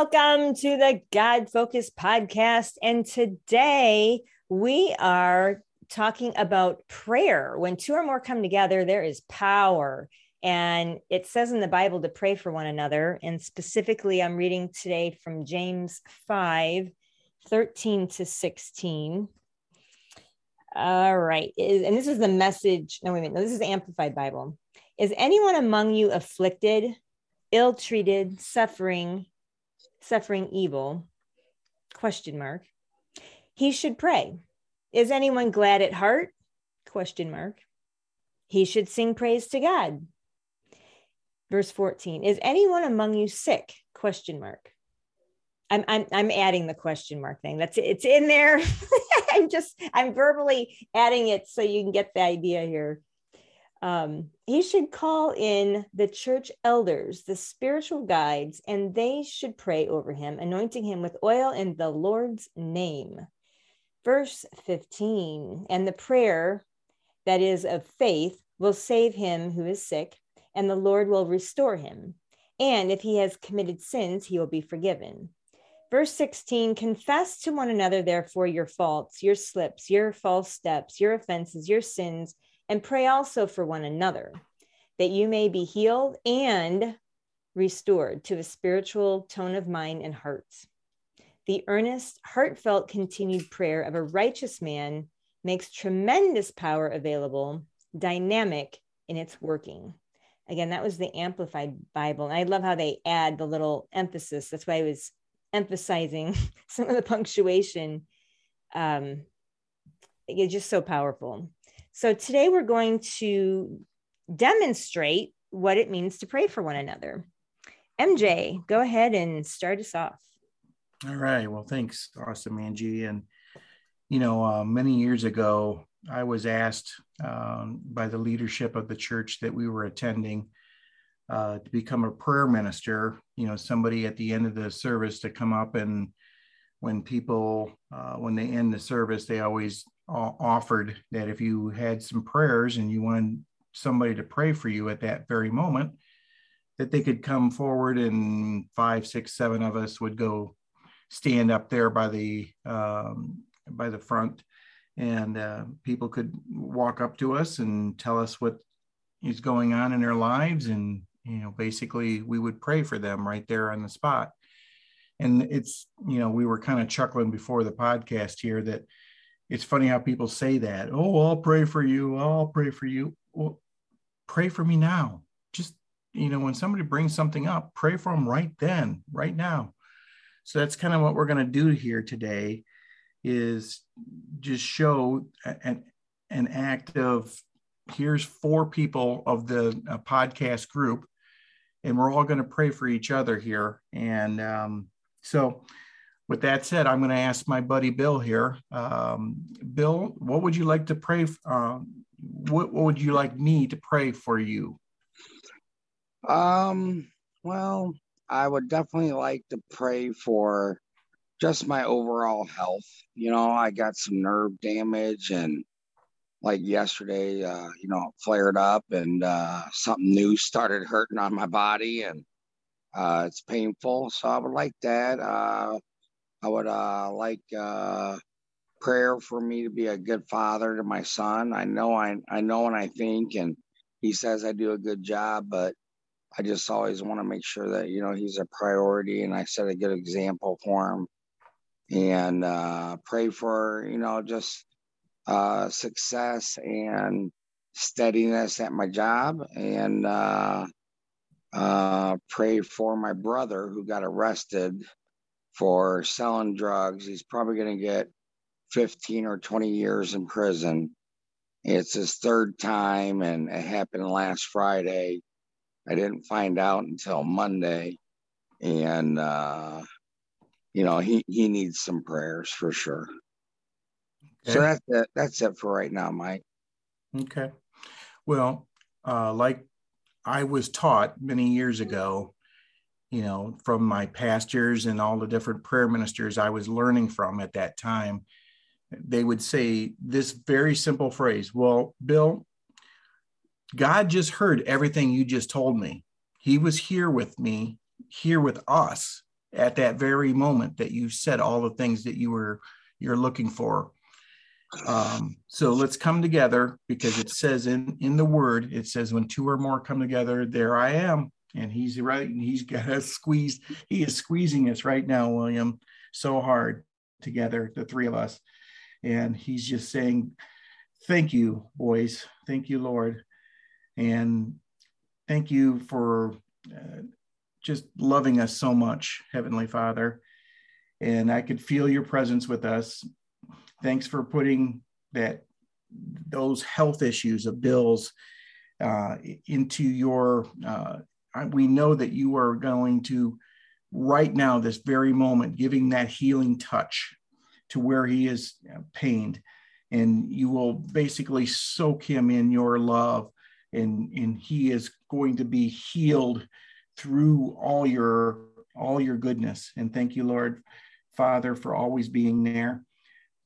Welcome to the God Focus podcast. And today we are talking about prayer. When two or more come together, there is power. And it says in the Bible to pray for one another. And specifically, I'm reading today from James 5 13 to 16. All right. And this is the message. No, wait a minute. No, this is the Amplified Bible. Is anyone among you afflicted, ill treated, suffering, suffering evil? Question mark. He should pray. Is anyone glad at heart? Question mark. He should sing praise to God. Verse 14. Is anyone among you sick? Question mark. I'm I'm I'm adding the question mark thing. That's it's in there. I'm just I'm verbally adding it so you can get the idea here um, he should call in the church elders, the spiritual guides, and they should pray over him, anointing him with oil in the Lord's name. Verse 15 and the prayer that is of faith will save him who is sick, and the Lord will restore him. And if he has committed sins, he will be forgiven. Verse 16 Confess to one another, therefore, your faults, your slips, your false steps, your offenses, your sins and pray also for one another that you may be healed and restored to a spiritual tone of mind and hearts. The earnest, heartfelt, continued prayer of a righteous man makes tremendous power available, dynamic in its working. Again, that was the Amplified Bible. And I love how they add the little emphasis. That's why I was emphasizing some of the punctuation. Um, it's just so powerful. So today we're going to demonstrate what it means to pray for one another. MJ, go ahead and start us off. All right. Well, thanks, awesome, Angie. And, you know, uh, many years ago, I was asked um, by the leadership of the church that we were attending uh, to become a prayer minister, you know, somebody at the end of the service to come up and when people, uh, when they end the service, they always offered that if you had some prayers and you wanted somebody to pray for you at that very moment, that they could come forward and five, six, seven of us would go stand up there by the um, by the front, and uh, people could walk up to us and tell us what is going on in their lives, and you know, basically we would pray for them right there on the spot. And it's you know we were kind of chuckling before the podcast here that it's funny how people say that. Oh, I'll pray for you. I'll pray for you. Well, pray for me now. Just, you know, when somebody brings something up, pray for them right then, right now. So that's kind of what we're going to do here today is just show an, an act of here's four people of the podcast group and we're all going to pray for each other here. And um, so with that said, I'm going to ask my buddy Bill here. Um, Bill, what would you like to pray? Uh, what, what would you like me to pray for you? Um, well, I would definitely like to pray for just my overall health. You know, I got some nerve damage and like yesterday, uh, you know, flared up and uh, something new started hurting on my body and uh, it's painful. So I would like that. Uh, I would uh, like uh, prayer for me to be a good father to my son. I know I I know and I think, and he says I do a good job, but I just always want to make sure that you know he's a priority, and I set a good example for him. And uh, pray for you know just uh, success and steadiness at my job, and uh, uh, pray for my brother who got arrested for selling drugs. He's probably going to get 15 or 20 years in prison. It's his third time, and it happened last Friday. I didn't find out until Monday. And, uh, you know, he, he needs some prayers for sure. Okay. So that's it. That's it for right now, Mike. Okay. Well, uh, like I was taught many years ago, you know, from my pastors and all the different prayer ministers I was learning from at that time, they would say this very simple phrase Well, Bill, God just heard everything you just told me. He was here with me, here with us, at that very moment that you said all the things that you were you're looking for. Um, so let's come together because it says in in the word, it says when two or more come together, there I am. And he's right, and he's got us squeezed. He is squeezing us right now, William, so hard together, the three of us. And he's just saying, Thank you, boys. Thank you, Lord. And thank you for uh, just loving us so much, Heavenly Father. And I could feel your presence with us. Thanks for putting that those health issues of Bill's uh, into your. Uh, we know that you are going to right now, this very moment, giving that healing touch to where he is uh, pained, and you will basically soak him in your love, and and he is going to be healed through all your all your goodness. And thank you, Lord Father, for always being there.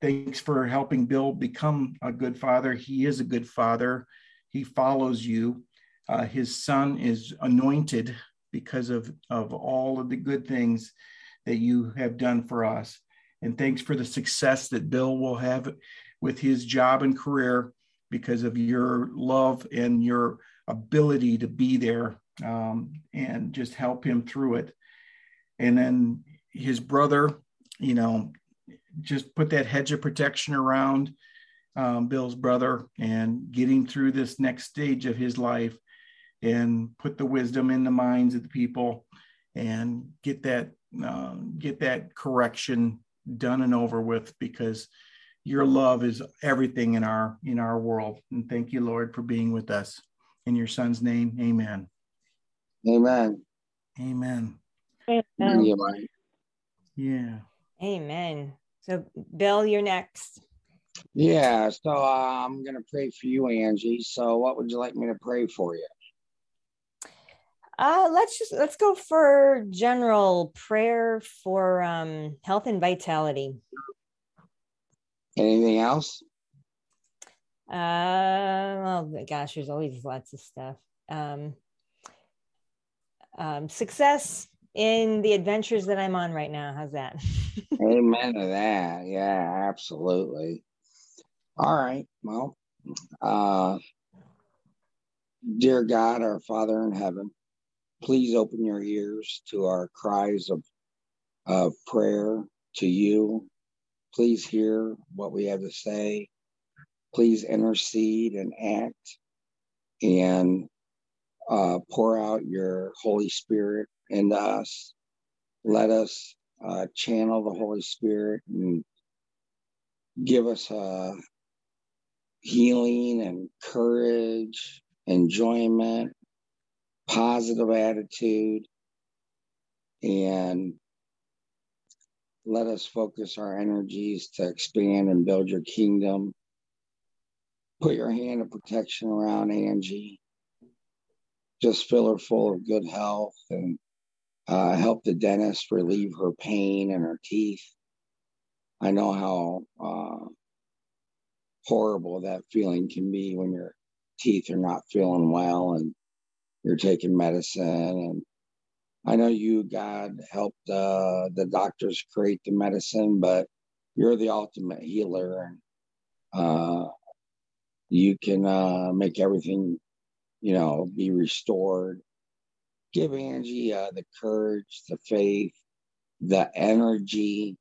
Thanks for helping Bill become a good father. He is a good father. He follows you. Uh, his son is anointed because of, of all of the good things that you have done for us. And thanks for the success that Bill will have with his job and career because of your love and your ability to be there um, and just help him through it. And then his brother, you know, just put that hedge of protection around um, Bill's brother and getting through this next stage of his life and put the wisdom in the minds of the people and get that uh, get that correction done and over with because your love is everything in our in our world and thank you lord for being with us in your son's name amen Amen. Amen. Amen. Yeah. Amen. So, Bill, you're next. Yeah. So uh, I'm going to pray for you, Angie. So, what would you like me to pray for you? Uh, let's just let's go for general prayer for um, health and vitality. Anything else? Uh, well, gosh, there's always lots of stuff. Um, um, success in the adventures that I'm on right now. How's that? Amen to that. Yeah, absolutely. All right. Well, uh, dear God, our Father in heaven, please open your ears to our cries of, of prayer to you. Please hear what we have to say. Please intercede and act. And uh, pour out your Holy Spirit into us. Let us uh, channel the Holy Spirit and give us uh, healing and courage, enjoyment, positive attitude, and let us focus our energies to expand and build your kingdom. Put your hand of protection around Angie just fill her full of good health and uh, help the dentist relieve her pain and her teeth. I know how uh, horrible that feeling can be when your teeth are not feeling well and you're taking medicine. And I know you, God, helped uh, the doctors create the medicine, but you're the ultimate healer and uh, you can uh, make everything you know, be restored. Give Angie uh, the courage, the faith, the energy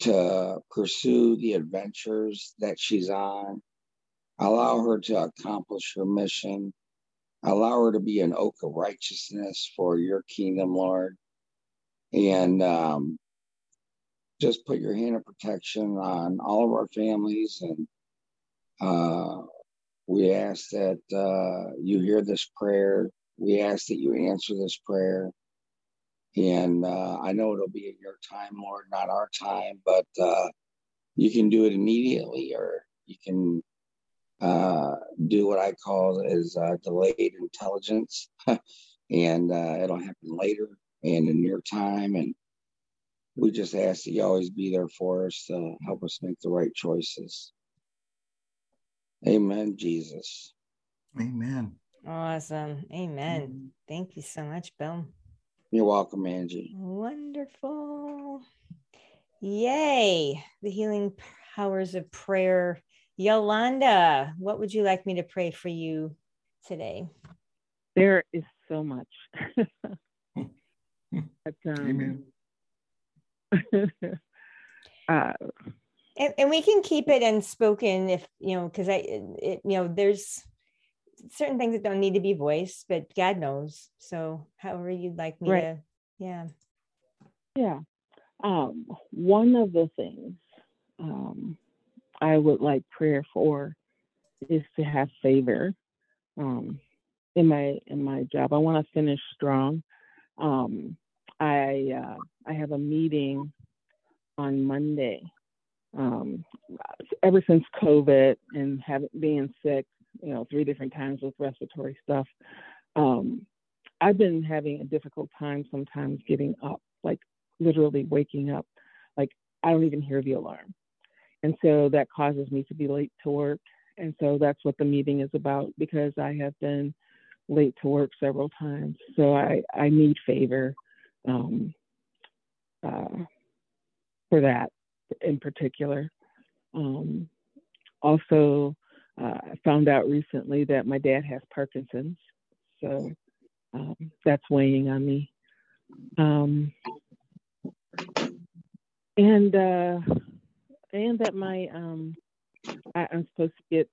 to pursue the adventures that she's on. Allow her to accomplish her mission. Allow her to be an oak of righteousness for your kingdom, Lord. And um, just put your hand of protection on all of our families and uh, we ask that uh, you hear this prayer. We ask that you answer this prayer. And uh, I know it'll be in your time, Lord, not our time, but uh, you can do it immediately or you can uh, do what I call is uh, delayed intelligence. and uh, it'll happen later and in your time. And we just ask that you always be there for us to help us make the right choices. Amen, Jesus. Amen. Awesome. Amen. Thank you so much, Bill. You're welcome, Angie. Wonderful. Yay. The healing powers of prayer. Yolanda, what would you like me to pray for you today? There is so much. but, um, uh, and, and, we can keep it unspoken if you know because i it, you know there's certain things that don't need to be voiced but god knows so however you'd like me right. to yeah yeah um, one of the things um, i would like prayer for is to have favor um, in my in my job i want to finish strong um, I uh, I have a meeting on Monday. Um, ever since COVID and having being sick, you know, three different times with respiratory stuff, um, I've been having a difficult time sometimes getting up, like literally waking up. Like I don't even hear the alarm, and so that causes me to be late to work. And so that's what the meeting is about because I have been late to work several times. So I I need favor um, uh, for that in particular. Um, also, uh, I found out recently that my dad has Parkinson's, so um, that's weighing on me. Um, and uh, and that my um, I, I'm supposed to get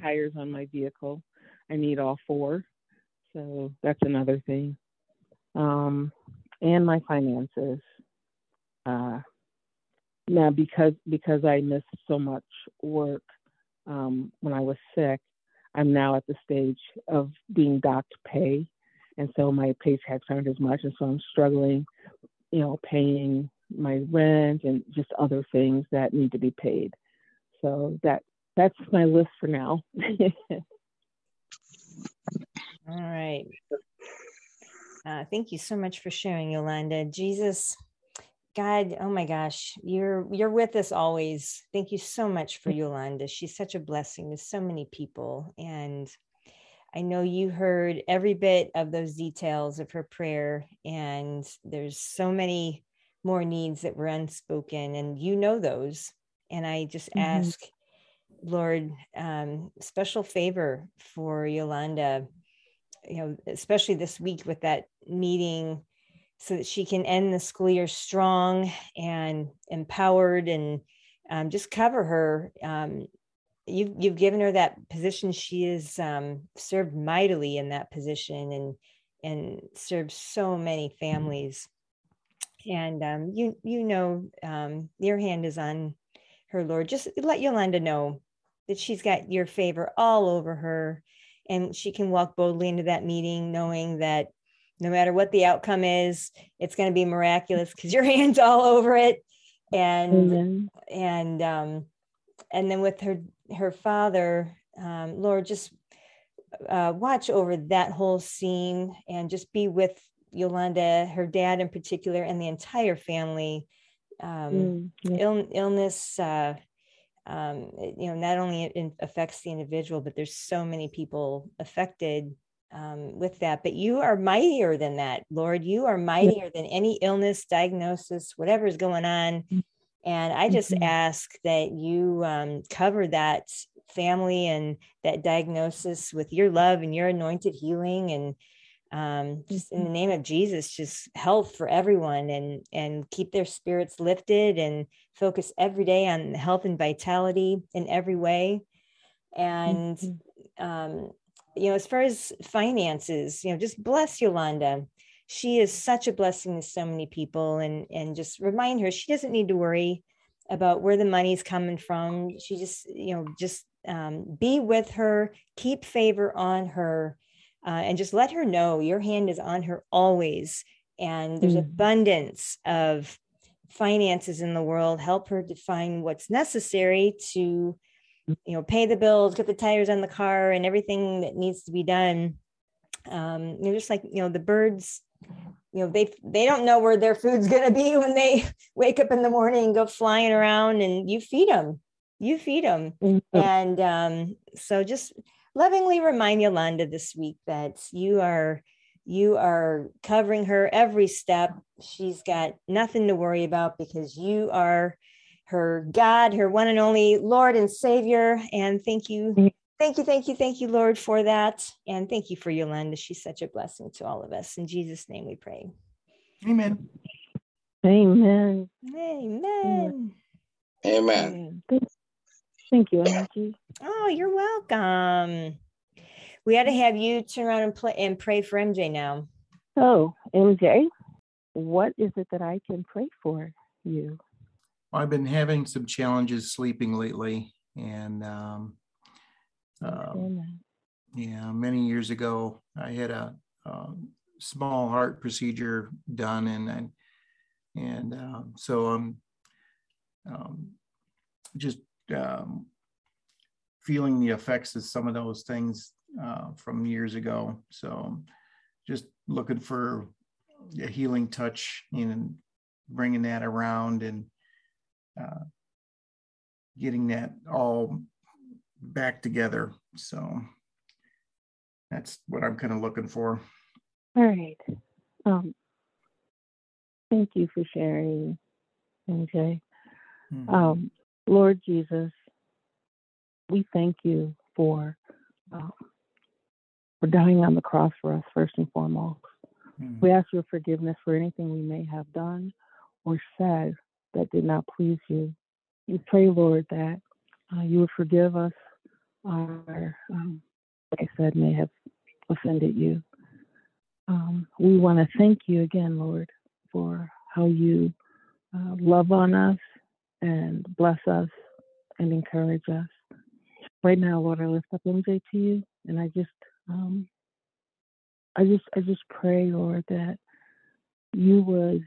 tires on my vehicle. I need all four, so that's another thing. Um, and my finances. Uh, now, because because I missed so much work um, when I was sick, I'm now at the stage of being docked pay, and so my paychecks aren't as much, and so I'm struggling, you know, paying my rent and just other things that need to be paid. So that that's my list for now. All right. Uh, thank you so much for sharing, Yolanda. Jesus, God, oh my gosh, you're you're with us always. Thank you so much for Yolanda. She's such a blessing to so many people, and I know you heard every bit of those details of her prayer, and there's so many more needs that were unspoken, and you know those. And I just mm-hmm. ask, Lord, um, special favor for Yolanda you know, especially this week with that meeting so that she can end the school year strong and empowered and um, just cover her. Um, you've, you've given her that position. She has um, served mightily in that position and, and served so many families. And um, you, you know, um, your hand is on her, Lord. Just let Yolanda know that she's got your favor all over her and she can walk boldly into that meeting knowing that no matter what the outcome is it's going to be miraculous because your hands all over it and and um and then with her her father um lord just uh, watch over that whole scene and just be with Yolanda, her dad in particular, and the entire family. Um, mm, Ill, illness, uh, um, you know, not only it affects the individual, but there's so many people affected um, with that. But you are mightier than that, Lord. You are mightier than any illness, diagnosis, whatever is going on. Mm. And I just mm-hmm. ask that you um, cover that family and that diagnosis with your love and your anointed healing and um, just in the mm-hmm. name of Jesus, just health for everyone and and keep their spirits lifted and focus every day on health and vitality in every way. And mm-hmm. um, you know, as far as finances, you know, just bless Yolanda. She is such a blessing to so many people, and and just remind her she doesn't need to worry about where the money's coming from. She just you know just um, be with her, keep favor on her uh, and just let her know your hand is on her always. And there's mm. abundance of finances in the world. Help her define what's necessary to, mm. you know, pay the bills, get the tires on the car, and everything that needs to be done. Um, you're just like you know the birds you know they they don't know where their food's going to be when they wake up in the morning and go flying around and you feed them you feed them mm-hmm. and um, so just lovingly remind Yolanda this week that you are you are covering her every step. She's got nothing to worry about because you are her God, her one and only Lord and Savior. And thank you. Thank you, thank you, thank you, Lord, for that. And thank you for Yolanda. She's such a blessing to all of us. In Jesus' name we pray. Amen. Amen. Amen. Amen. Thank you, Angie. Oh, you're welcome. We had to have you turn around and play and pray for MJ now. Oh, MJ, what is it that I can pray for you? I've been having some challenges sleeping lately, and um, um, yeah, many years ago, I had a, a small heart procedure done, and and, and um, so I'm um, just um, feeling the effects of some of those things uh, from years ago. So just looking for a healing touch and bringing that around and uh, getting that all back together. So that's what I'm kind of looking for. All right. Um, thank you for sharing, MJ. Mm-hmm. Um, Lord Jesus, we thank you for um, for dying on the cross for us first and foremost. Mm-hmm. We ask your forgiveness for anything we may have done or said that did not please you. We pray, Lord, that uh, you would forgive us our, um, like I said, may have offended you. Um, we want to thank you again, Lord, for how you uh, love on us and bless us and encourage us. Right now, Lord, I lift up MJ to you, and I just, um, I just, I just pray, Lord, that you would,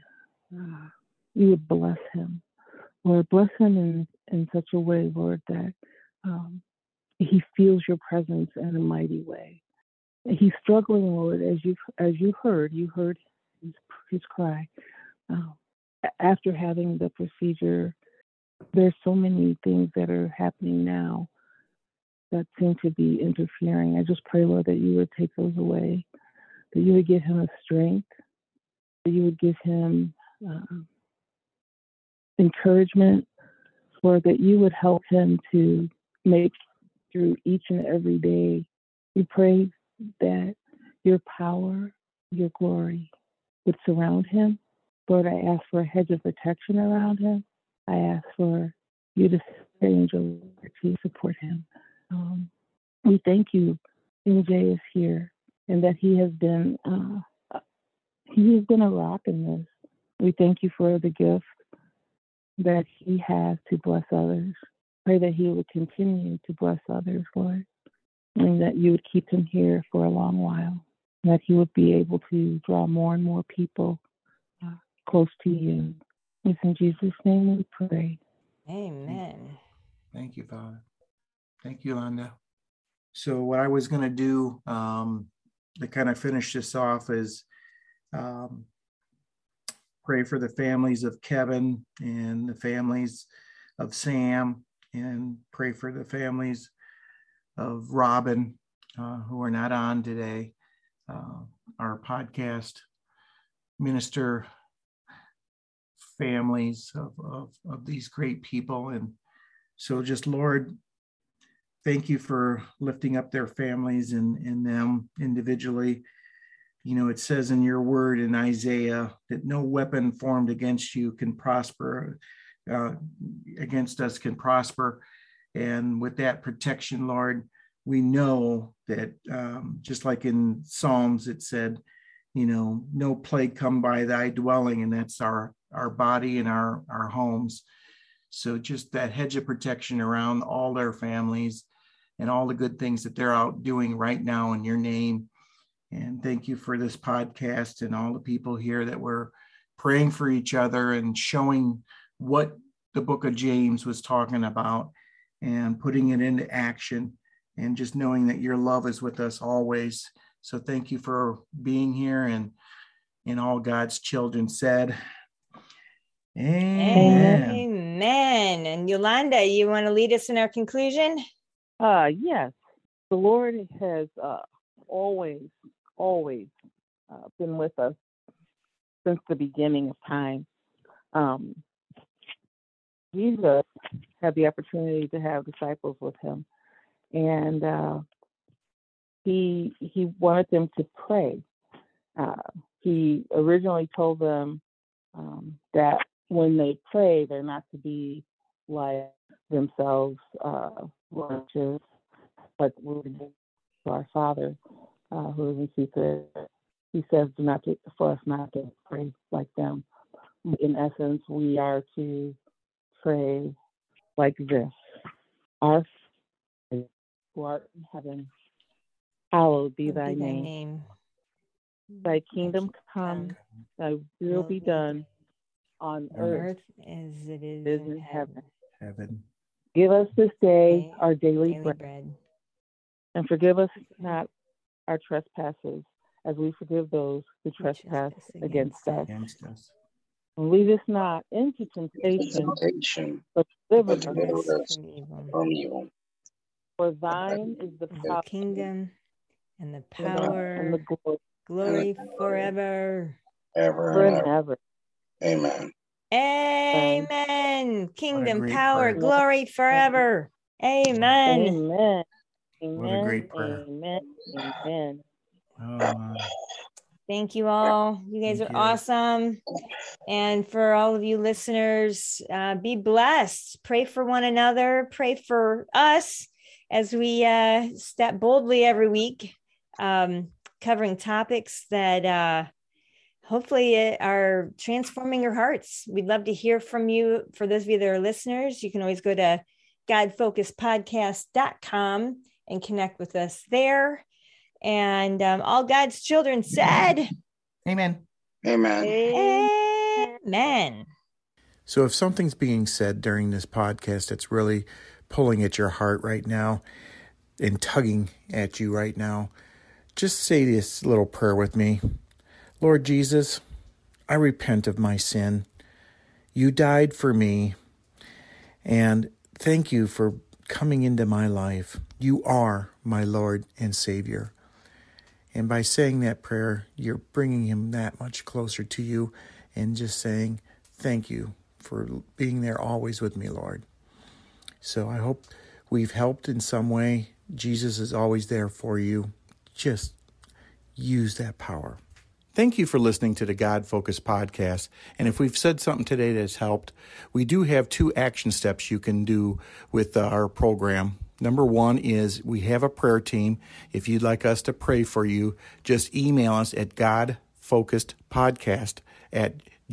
uh, you would bless him, Lord, bless him in in such a way, Lord, that um, he feels your presence in a mighty way. He's struggling, Lord, as you as you heard, you heard his, his cry. Um, after having the procedure, there's so many things that are happening now that seem to be interfering. I just pray, Lord, that you would take those away, that you would give him a strength, that you would give him uh, encouragement, Lord, that you would help him to make through each and every day. We pray that your power, your glory would surround him. Lord, I ask for a hedge of protection around him. I ask for you to send angels to support him. Um, we thank you, MJ is here, and that he has been uh, he has been a rock in this. We thank you for the gift that he has to bless others. Pray that he would continue to bless others, Lord, and that you would keep him here for a long while, that he would be able to draw more and more people uh, close to you. It's in Jesus' name we pray. Amen. Thank you, Father. Thank you, Londa. So, what I was going to do um, to kind of finish this off is um, pray for the families of Kevin and the families of Sam and pray for the families of Robin, uh, who are not on today. Uh, our podcast minister families of, of, of these great people. And so, just Lord, thank you for lifting up their families and, and them individually. You know, it says in your word in Isaiah that no weapon formed against you can prosper uh, against us can prosper. And with that protection, Lord, we know that um, just like in Psalms, it said, you know, no plague come by thy dwelling, and that's our our body and our our homes. So just that hedge of protection around all their families and all the good things that they're out doing right now in your name. And thank you for this podcast and all the people here that were praying for each other and showing what the book of James was talking about and putting it into action and just knowing that your love is with us always. So thank you for being here and and all God's children said Amen. Amen. And Yolanda, you want to lead us in our conclusion? Uh yes. The Lord has uh always, always uh, been with us since the beginning of time. Um, Jesus had the opportunity to have disciples with him, and uh, he he wanted them to pray. Uh, he originally told them um, that when they pray, they're not to be like themselves, uh, righteous, but we're to our Father uh, who is in secret. He says, "Do not to, for us not to pray like them." In essence, we are to pray like this: Our who art in heaven, hallowed be, thy, be thy, name. name. Thy kingdom come, thy will be done on earth, as it is, is in heaven. heaven. Give us this day our daily, daily bread. bread. And forgive us not our trespasses, as we forgive those who trespass against, us. against us. And lead us not into temptation, temptation but deliver us from evil. For thine is the, power, the kingdom and the power and the glory, glory forever. Ever and ever. Amen. Amen. Kingdom, power, prayer. glory forever. Amen. Amen. Amen. What a great prayer. Amen. Amen. Oh, Thank you all. You guys Thank are you. awesome. And for all of you listeners, uh, be blessed. Pray for one another. Pray for us as we uh, step boldly every week, um, covering topics that uh, hopefully are transforming your hearts. We'd love to hear from you. For those of you that are listeners, you can always go to godfocuspodcast.com and connect with us there. And um, all God's children said, Amen. Amen. Amen. So, if something's being said during this podcast that's really pulling at your heart right now and tugging at you right now, just say this little prayer with me. Lord Jesus, I repent of my sin. You died for me, and thank you for coming into my life. You are my Lord and Savior. And by saying that prayer, you're bringing him that much closer to you and just saying, Thank you for being there always with me, Lord. So I hope we've helped in some way. Jesus is always there for you. Just use that power. Thank you for listening to the God Focus podcast. And if we've said something today that's helped, we do have two action steps you can do with our program. Number one is we have a prayer team. If you'd like us to pray for you, just email us at godfocusedpodcast at